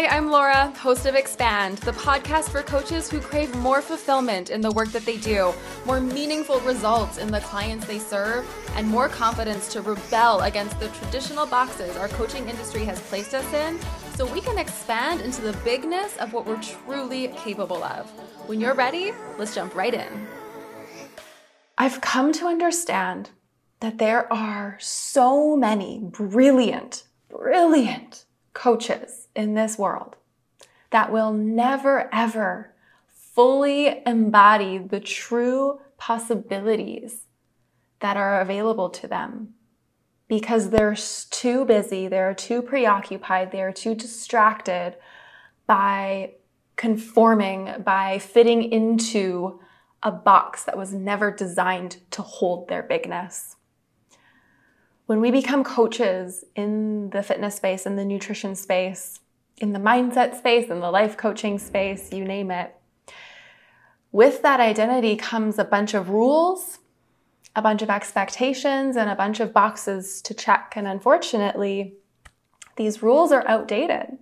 Hi, I'm Laura, host of Expand, the podcast for coaches who crave more fulfillment in the work that they do, more meaningful results in the clients they serve, and more confidence to rebel against the traditional boxes our coaching industry has placed us in so we can expand into the bigness of what we're truly capable of. When you're ready, let's jump right in. I've come to understand that there are so many brilliant, brilliant coaches in this world that will never, ever fully embody the true possibilities that are available to them because they're too busy, they're too preoccupied, they're too distracted by conforming, by fitting into a box that was never designed to hold their bigness. When we become coaches in the fitness space, in the nutrition space, in the mindset space, in the life coaching space, you name it, with that identity comes a bunch of rules, a bunch of expectations, and a bunch of boxes to check. And unfortunately, these rules are outdated,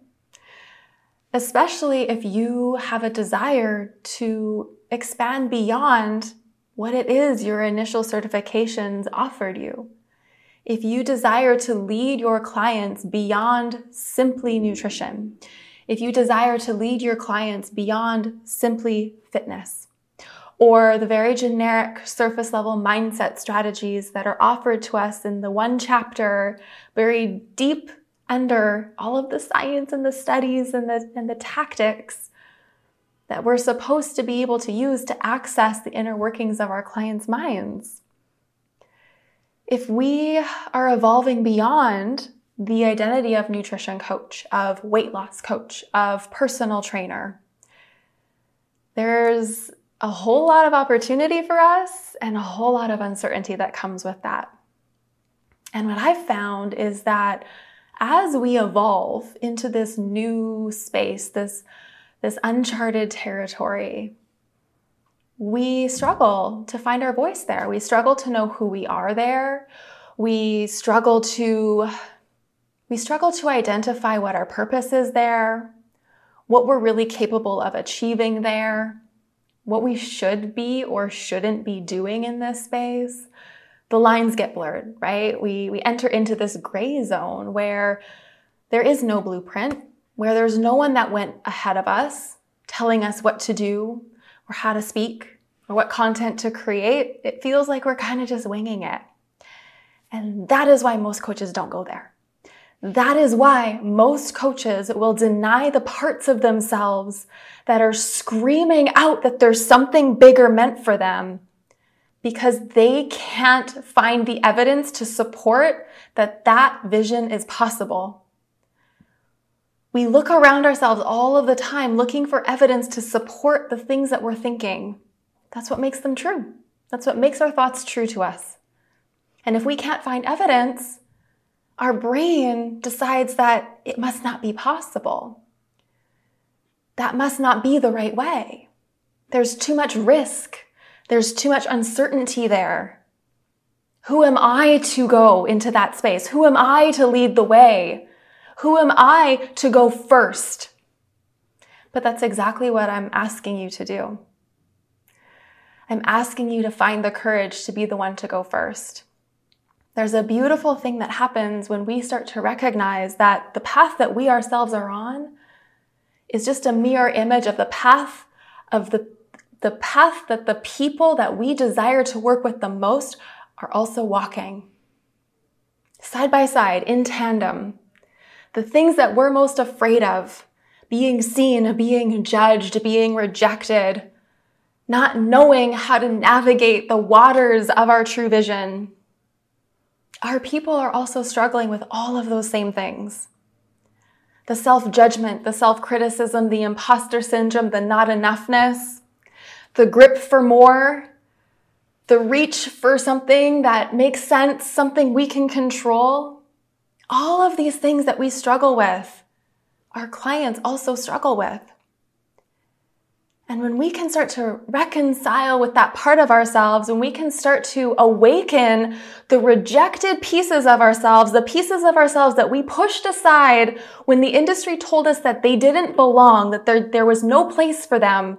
especially if you have a desire to expand beyond what it is your initial certifications offered you if you desire to lead your clients beyond simply nutrition, if you desire to lead your clients beyond simply fitness, or the very generic surface level mindset strategies that are offered to us in the one chapter, very deep under all of the science and the studies and the, and the tactics that we're supposed to be able to use to access the inner workings of our clients' minds if we are evolving beyond the identity of nutrition coach, of weight loss coach, of personal trainer, there's a whole lot of opportunity for us and a whole lot of uncertainty that comes with that. And what I've found is that as we evolve into this new space, this, this uncharted territory, we struggle to find our voice there. We struggle to know who we are there. We struggle to we struggle to identify what our purpose is there, what we're really capable of achieving there, what we should be or shouldn't be doing in this space. The lines get blurred, right? We we enter into this gray zone where there is no blueprint, where there's no one that went ahead of us telling us what to do, or how to speak or what content to create, it feels like we're kind of just winging it. And that is why most coaches don't go there. That is why most coaches will deny the parts of themselves that are screaming out that there's something bigger meant for them because they can't find the evidence to support that that vision is possible. We look around ourselves all of the time looking for evidence to support the things that we're thinking. That's what makes them true. That's what makes our thoughts true to us. And if we can't find evidence, our brain decides that it must not be possible. That must not be the right way. There's too much risk. There's too much uncertainty there. Who am I to go into that space? Who am I to lead the way? Who am I to go first? But that's exactly what I'm asking you to do. I'm asking you to find the courage to be the one to go first. There's a beautiful thing that happens when we start to recognize that the path that we ourselves are on is just a mirror image of the path of the, the path that the people that we desire to work with the most are also walking. Side by side, in tandem the things that we're most afraid of being seen, being judged, being rejected, not knowing how to navigate the waters of our true vision. Our people are also struggling with all of those same things the self judgment, the self criticism, the imposter syndrome, the not enoughness, the grip for more, the reach for something that makes sense, something we can control. All of these things that we struggle with, our clients also struggle with. And when we can start to reconcile with that part of ourselves, when we can start to awaken the rejected pieces of ourselves, the pieces of ourselves that we pushed aside when the industry told us that they didn't belong, that there, there was no place for them,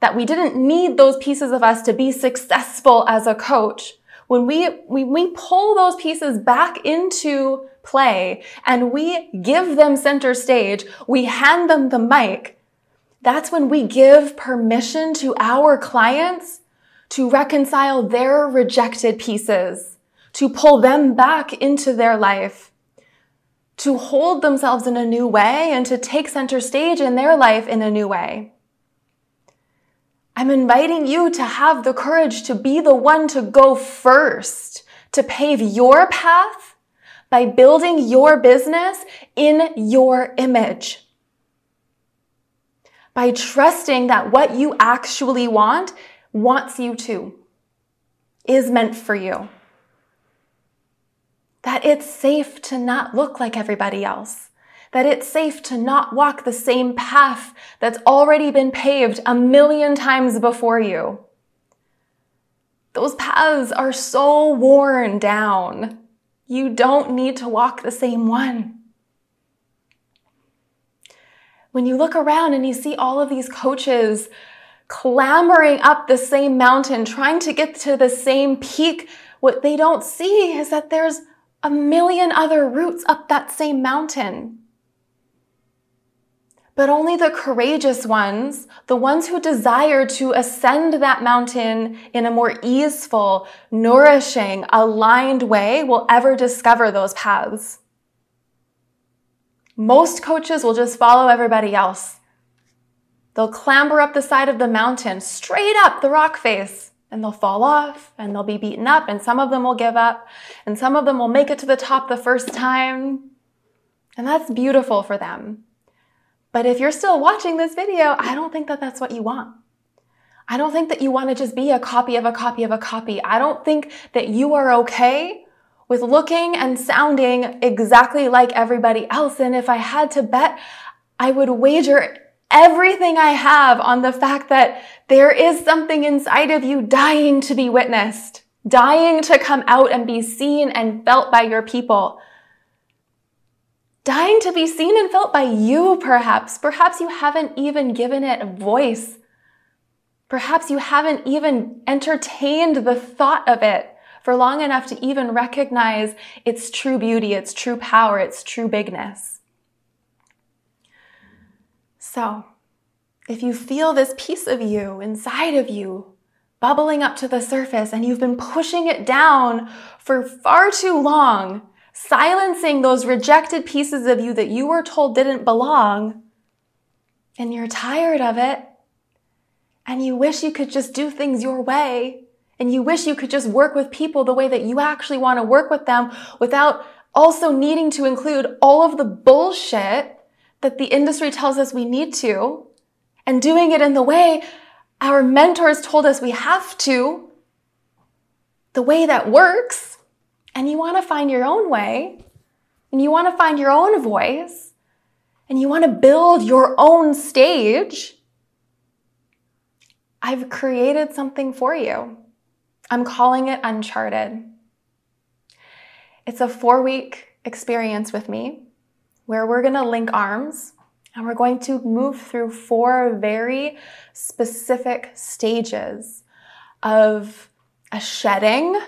that we didn't need those pieces of us to be successful as a coach. When we, we, pull those pieces back into play and we give them center stage, we hand them the mic, that's when we give permission to our clients to reconcile their rejected pieces, to pull them back into their life, to hold themselves in a new way and to take center stage in their life in a new way. I'm inviting you to have the courage to be the one to go first, to pave your path by building your business in your image by trusting that what you actually want wants you to, is meant for you. That it's safe to not look like everybody else. That it's safe to not walk the same path that's already been paved a million times before you. Those paths are so worn down. You don't need to walk the same one when you look around and you see all of these coaches clambering up the same mountain, trying to get to the same peak, what they don't see is that there's a million other routes up that same mountain. But only the courageous ones, the ones who desire to ascend that mountain in a more easeful, nourishing, aligned way will ever discover those paths. Most coaches will just follow everybody else. They'll clamber up the side of the mountain, straight up the rock face, and they'll fall off and they'll be beaten up, and some of them will give up, and some of them will make it to the top the first time. And that's beautiful for them. But if you're still watching this video, I don't think that that's what you want. I don't think that you want to just be a copy of a copy of a copy. I don't think that you are okay with looking and sounding exactly like everybody else. And if I had to bet, I would wager everything I have on the fact that there is something inside of you dying to be witnessed, dying to come out and be seen and felt by your people. Dying to be seen and felt by you, perhaps. Perhaps you haven't even given it a voice. Perhaps you haven't even entertained the thought of it for long enough to even recognize its true beauty, its true power, its true bigness. So, if you feel this piece of you inside of you bubbling up to the surface and you've been pushing it down for far too long, silencing those rejected pieces of you that you were told didn't belong, and you're tired of it, and you wish you could just do things your way, and you wish you could just work with people the way that you actually want to work with them without also needing to include all of the bullshit that the industry tells us we need to and doing it in the way our mentors told us we have to, the way that works, and you want to find your own way, and you want to find your own voice, and you want to build your own stage, I've created something for you. I'm calling it Uncharted. It's a four week experience with me where we're going to link arms and we're going to move through four very specific stages of a shedding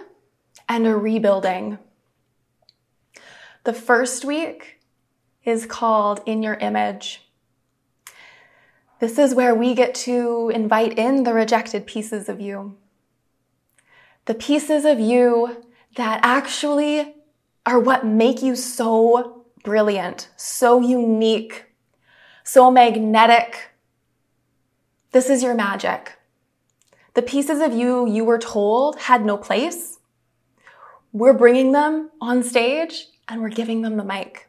and a rebuilding. The first week is called In Your Image. This is where we get to invite in the rejected pieces of you the pieces of you that actually are what make you so brilliant, so unique, so magnetic. This is your magic. The pieces of you you were told had no place. We're bringing them on stage and we're giving them the mic.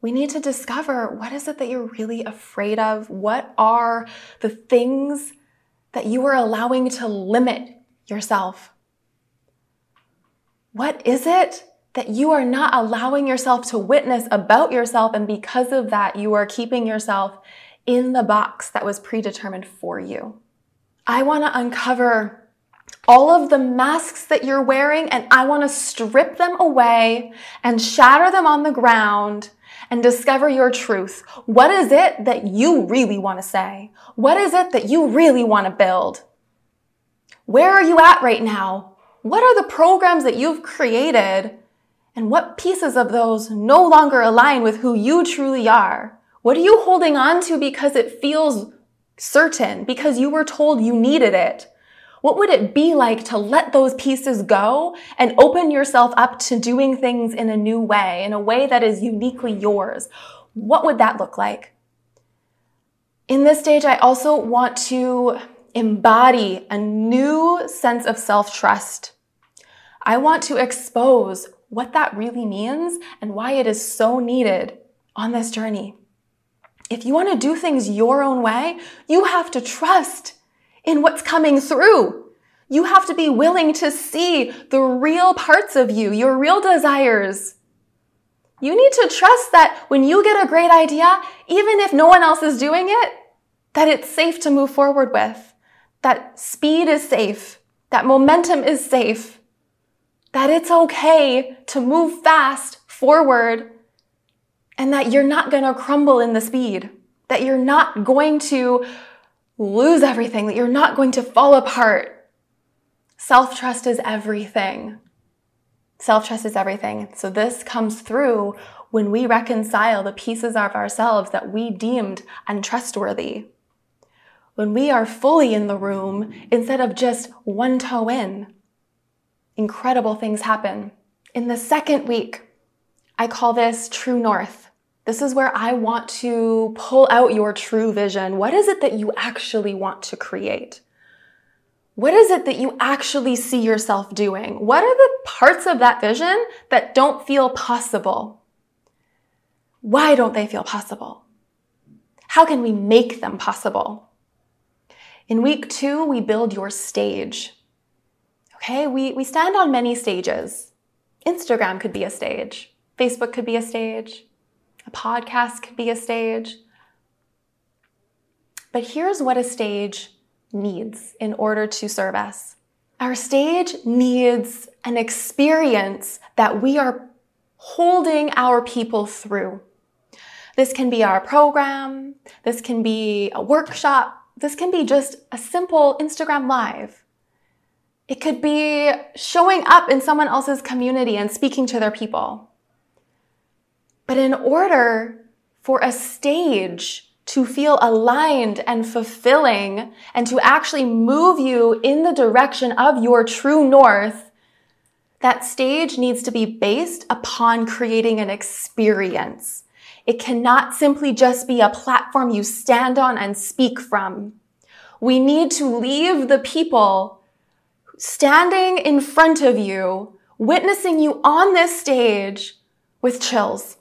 We need to discover what is it that you're really afraid of? What are the things that you are allowing to limit yourself? What is it that you are not allowing yourself to witness about yourself, and because of that, you are keeping yourself in the box that was predetermined for you. I want to uncover all of the masks that you're wearing and I want to strip them away and shatter them on the ground and discover your truth. What is it that you really want to say? What is it that you really want to build? Where are you at right now? What are the programs that you've created? And what pieces of those no longer align with who you truly are? What are you holding on to because it feels certain, because you were told you needed it? What would it be like to let those pieces go and open yourself up to doing things in a new way, in a way that is uniquely yours? What would that look like? In this stage, I also want to embody a new sense of self-trust. I want to expose what that really means and why it is so needed on this journey. If you want to do things your own way, you have to trust in what's coming through. You have to be willing to see the real parts of you, your real desires. You need to trust that when you get a great idea, even if no one else is doing it, that it's safe to move forward with, that speed is safe, that momentum is safe, that it's okay to move fast forward, and that you're not going to crumble in the speed, that you're not going to lose everything, that you're not going to fall apart. Self trust is everything. Self trust is everything. So this comes through when we reconcile the pieces of ourselves that we deemed untrustworthy. When we are fully in the room instead of just one toe in, incredible things happen. In the second week, I call this true north. This is where I want to pull out your true vision. What is it that you actually want to create? What is it that you actually see yourself doing? What are the parts of that vision that don't feel possible? Why don't they feel possible? How can we make them possible? In week two, we build your stage. Okay, we, we stand on many stages. Instagram could be a stage. Facebook could be a stage. A podcast could be a stage. But here's what a stage needs in order to serve us. Our stage needs an experience that we are holding our people through. This can be our program. This can be a workshop. This can be just a simple Instagram live. It could be showing up in someone else's community and speaking to their people. But in order for a stage to feel aligned and fulfilling and to actually move you in the direction of your true north, that stage needs to be based upon creating an experience. It cannot simply just be a platform you stand on and speak from. We need to leave the people standing in front of you, witnessing you on this stage with chills.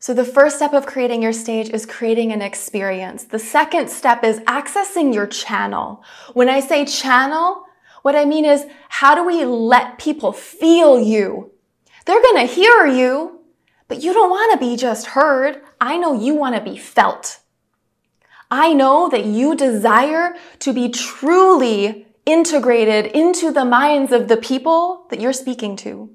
So the first step of creating your stage is creating an experience. The second step is accessing your channel. When I say channel, what I mean is how do we let people feel you? They're going to hear you, but you don't want to be just heard. I know you want to be felt. I know that you desire to be truly integrated into the minds of the people that you're speaking to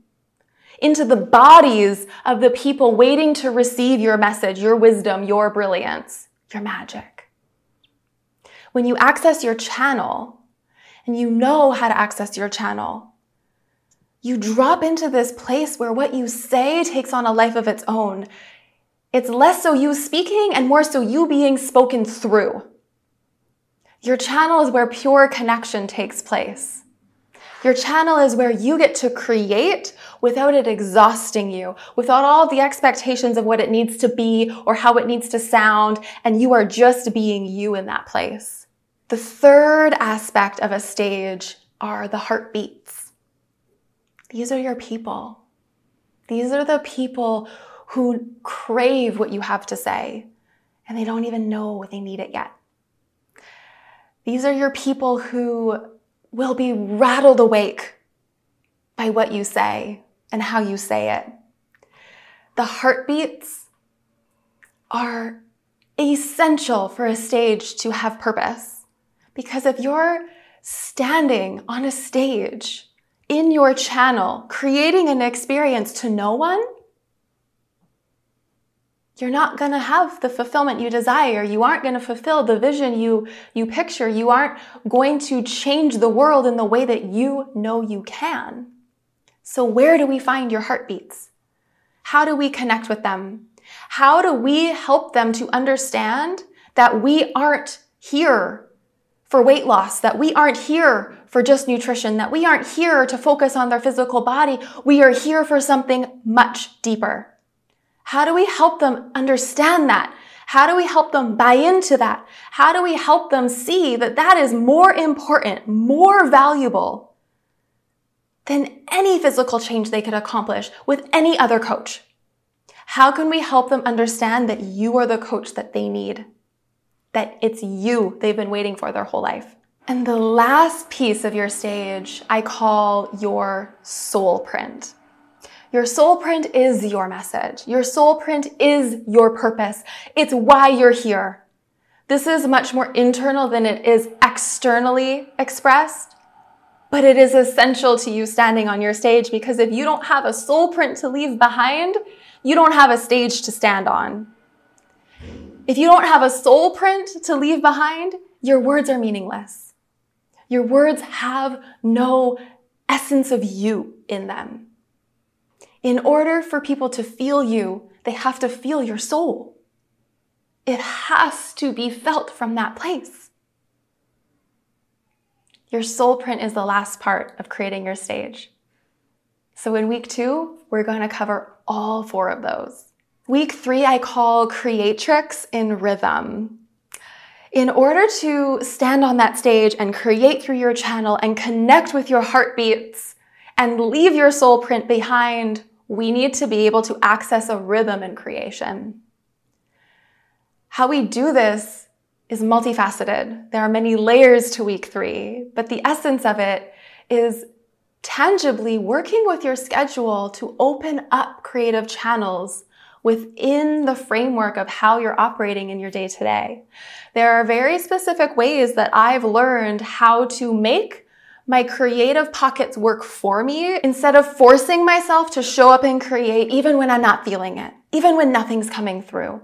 into the bodies of the people waiting to receive your message, your wisdom, your brilliance, your magic. When you access your channel and you know how to access your channel, you drop into this place where what you say takes on a life of its own. It's less so you speaking and more so you being spoken through. Your channel is where pure connection takes place. Your channel is where you get to create without it exhausting you, without all the expectations of what it needs to be or how it needs to sound, and you are just being you in that place. The third aspect of a stage are the heartbeats. These are your people. These are the people who crave what you have to say and they don't even know they need it yet. These are your people who will be rattled awake by what you say and how you say it. The heartbeats are essential for a stage to have purpose. Because if you're standing on a stage in your channel, creating an experience to no one, you're not going to have the fulfillment you desire. You aren't going to fulfill the vision you, you picture. You aren't going to change the world in the way that you know you can. So where do we find your heartbeats? How do we connect with them? How do we help them to understand that we aren't here for weight loss, that we aren't here for just nutrition, that we aren't here to focus on their physical body. We are here for something much deeper. How do we help them understand that? How do we help them buy into that? How do we help them see that that is more important, more valuable than any physical change they could accomplish with any other coach? How can we help them understand that you are the coach that they need? That it's you they've been waiting for their whole life. And the last piece of your stage I call your soul print. Your soul print is your message. Your soul print is your purpose. It's why you're here. This is much more internal than it is externally expressed, but it is essential to you standing on your stage because if you don't have a soul print to leave behind, you don't have a stage to stand on. If you don't have a soul print to leave behind, your words are meaningless. Your words have no essence of you in them. In order for people to feel you, they have to feel your soul. It has to be felt from that place. Your soul print is the last part of creating your stage. So in week two, we're going to cover all four of those. Week three, I call Creatrix in Rhythm. In order to stand on that stage and create through your channel and connect with your heartbeats and leave your soul print behind, we need to be able to access a rhythm in creation. How we do this is multifaceted. There are many layers to week three, but the essence of it is tangibly working with your schedule to open up creative channels within the framework of how you're operating in your day to day. There are very specific ways that I've learned how to make my creative pockets work for me instead of forcing myself to show up and create even when I'm not feeling it, even when nothing's coming through.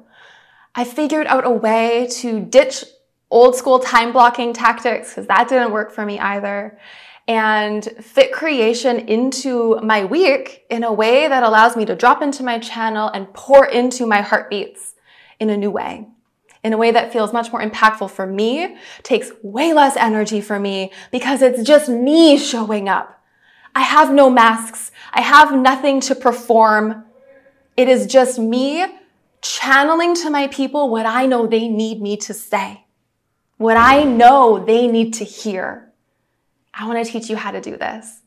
I figured out a way to ditch old school time blocking tactics because that didn't work for me either and fit creation into my week in a way that allows me to drop into my channel and pour into my heartbeats in a new way. In a way that feels much more impactful for me, takes way less energy for me because it's just me showing up. I have no masks. I have nothing to perform. It is just me channeling to my people what I know they need me to say, what I know they need to hear. I want to teach you how to do this.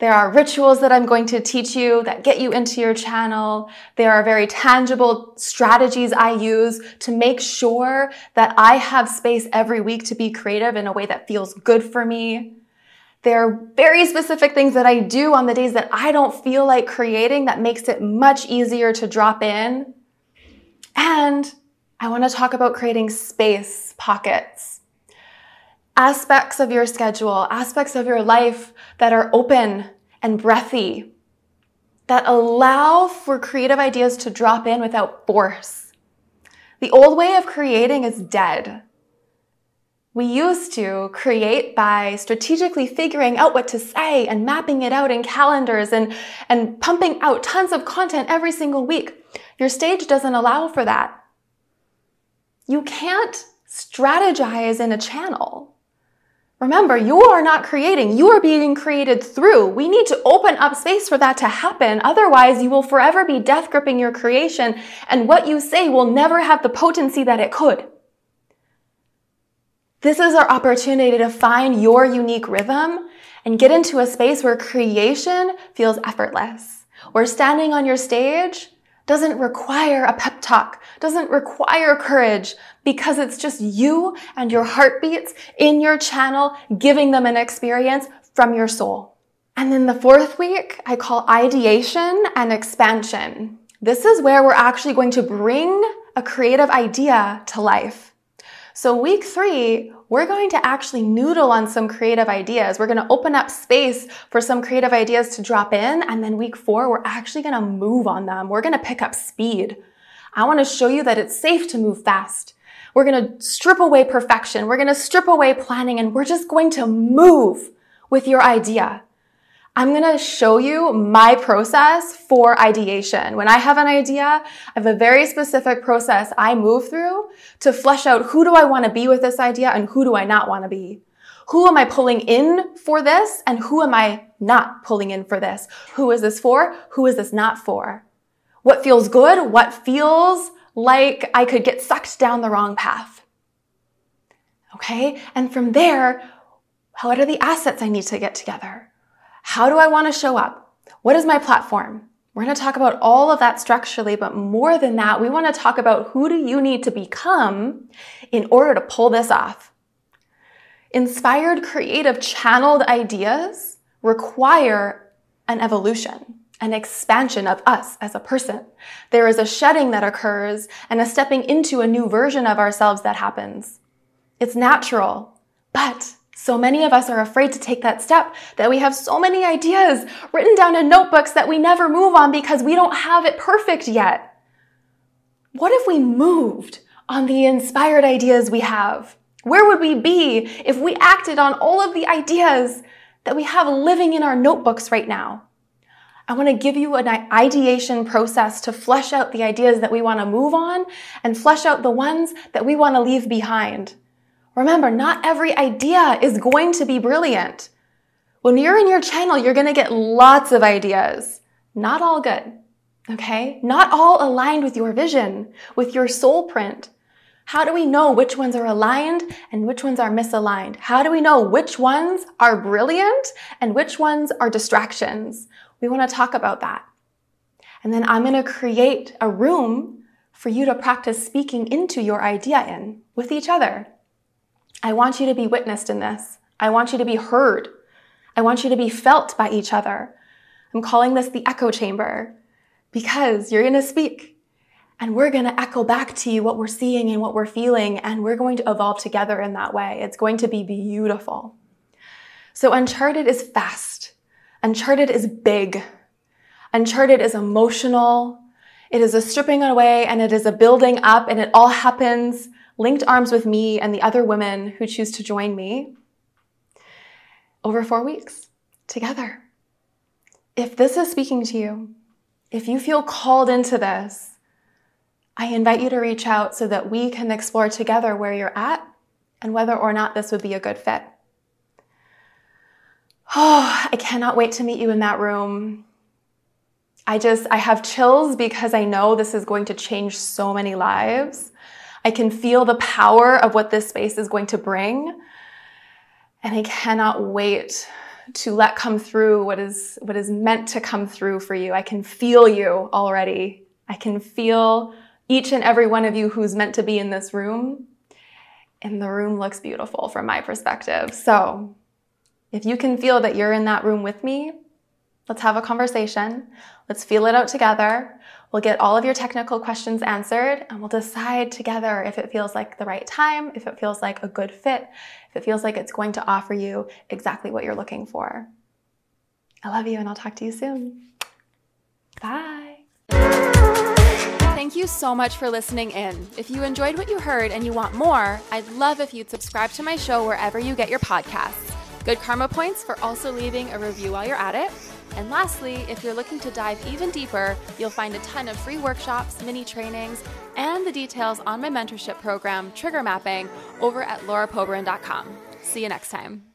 There are rituals that I'm going to teach you that get you into your channel. There are very tangible strategies I use to make sure that I have space every week to be creative in a way that feels good for me. There are very specific things that I do on the days that I don't feel like creating that makes it much easier to drop in. And I want to talk about creating space pockets aspects of your schedule, aspects of your life that are open and breathy, that allow for creative ideas to drop in without force. The old way of creating is dead. We used to create by strategically figuring out what to say and mapping it out in calendars and, and pumping out tons of content every single week. Your stage doesn't allow for that. You can't strategize in a channel. Remember, you are not creating. You are being created through. We need to open up space for that to happen. Otherwise, you will forever be death gripping your creation and what you say will never have the potency that it could. This is our opportunity to find your unique rhythm and get into a space where creation feels effortless. Where standing on your stage doesn't require a pep talk, doesn't require courage because it's just you and your heartbeats in your channel giving them an experience from your soul. And then the fourth week, I call ideation and expansion. This is where we're actually going to bring a creative idea to life. So week three, we're going to actually noodle on some creative ideas. We're going to open up space for some creative ideas to drop in. And then week four, we're actually going to move on them. We're going to pick up speed. I want to show you that it's safe to move fast. We're going to strip away perfection. We're going to strip away planning and we're just going to move with your idea. I'm going to show you my process for ideation. When I have an idea, I have a very specific process I move through to flesh out who do I want to be with this idea and who do I not want to be. Who am I pulling in for this and who am I not pulling in for this? Who is this for? Who is this not for? What feels good? What feels like I could get sucked down the wrong path? Okay. And from there, what are the assets I need to get together? How do I want to show up? What is my platform? We're going to talk about all of that structurally, but more than that, we want to talk about who do you need to become in order to pull this off. Inspired, creative, channeled ideas require an evolution, an expansion of us as a person. There is a shedding that occurs and a stepping into a new version of ourselves that happens. It's natural, but so many of us are afraid to take that step that we have so many ideas written down in notebooks that we never move on because we don't have it perfect yet. What if we moved on the inspired ideas we have? Where would we be if we acted on all of the ideas that we have living in our notebooks right now? I want to give you an ideation process to flesh out the ideas that we want to move on and flesh out the ones that we want to leave behind. Remember, not every idea is going to be brilliant. When you're in your channel, you're going to get lots of ideas. Not all good. Okay? Not all aligned with your vision, with your soul print. How do we know which ones are aligned and which ones are misaligned? How do we know which ones are brilliant and which ones are distractions? We want to talk about that. And then I'm going to create a room for you to practice speaking into your idea in with each other. I want you to be witnessed in this. I want you to be heard. I want you to be felt by each other. I'm calling this the echo chamber because you're going to speak and we're going to echo back to you what we're seeing and what we're feeling and we're going to evolve together in that way. It's going to be beautiful. So Uncharted is fast. Uncharted is big. Uncharted is emotional. It is a stripping away and it is a building up and it all happens linked arms with me and the other women who choose to join me over four weeks together. If this is speaking to you, if you feel called into this, I invite you to reach out so that we can explore together where you're at and whether or not this would be a good fit. Oh, I cannot wait to meet you in that room. I just, I have chills because I know this is going to change so many lives. I can feel the power of what this space is going to bring. And I cannot wait to let come through what is, what is meant to come through for you. I can feel you already. I can feel each and every one of you who's meant to be in this room. And the room looks beautiful from my perspective. So if you can feel that you're in that room with me, let's have a conversation. Let's feel it out together. We'll get all of your technical questions answered and we'll decide together if it feels like the right time, if it feels like a good fit, if it feels like it's going to offer you exactly what you're looking for. I love you and I'll talk to you soon. Bye. Thank you so much for listening in. If you enjoyed what you heard and you want more, I'd love if you'd subscribe to my show wherever you get your podcasts. Good karma points for also leaving a review while you're at it. And lastly, if you're looking to dive even deeper, you'll find a ton of free workshops, mini trainings, and the details on my mentorship program, Trigger Mapping, over at laurapobrin.com. See you next time.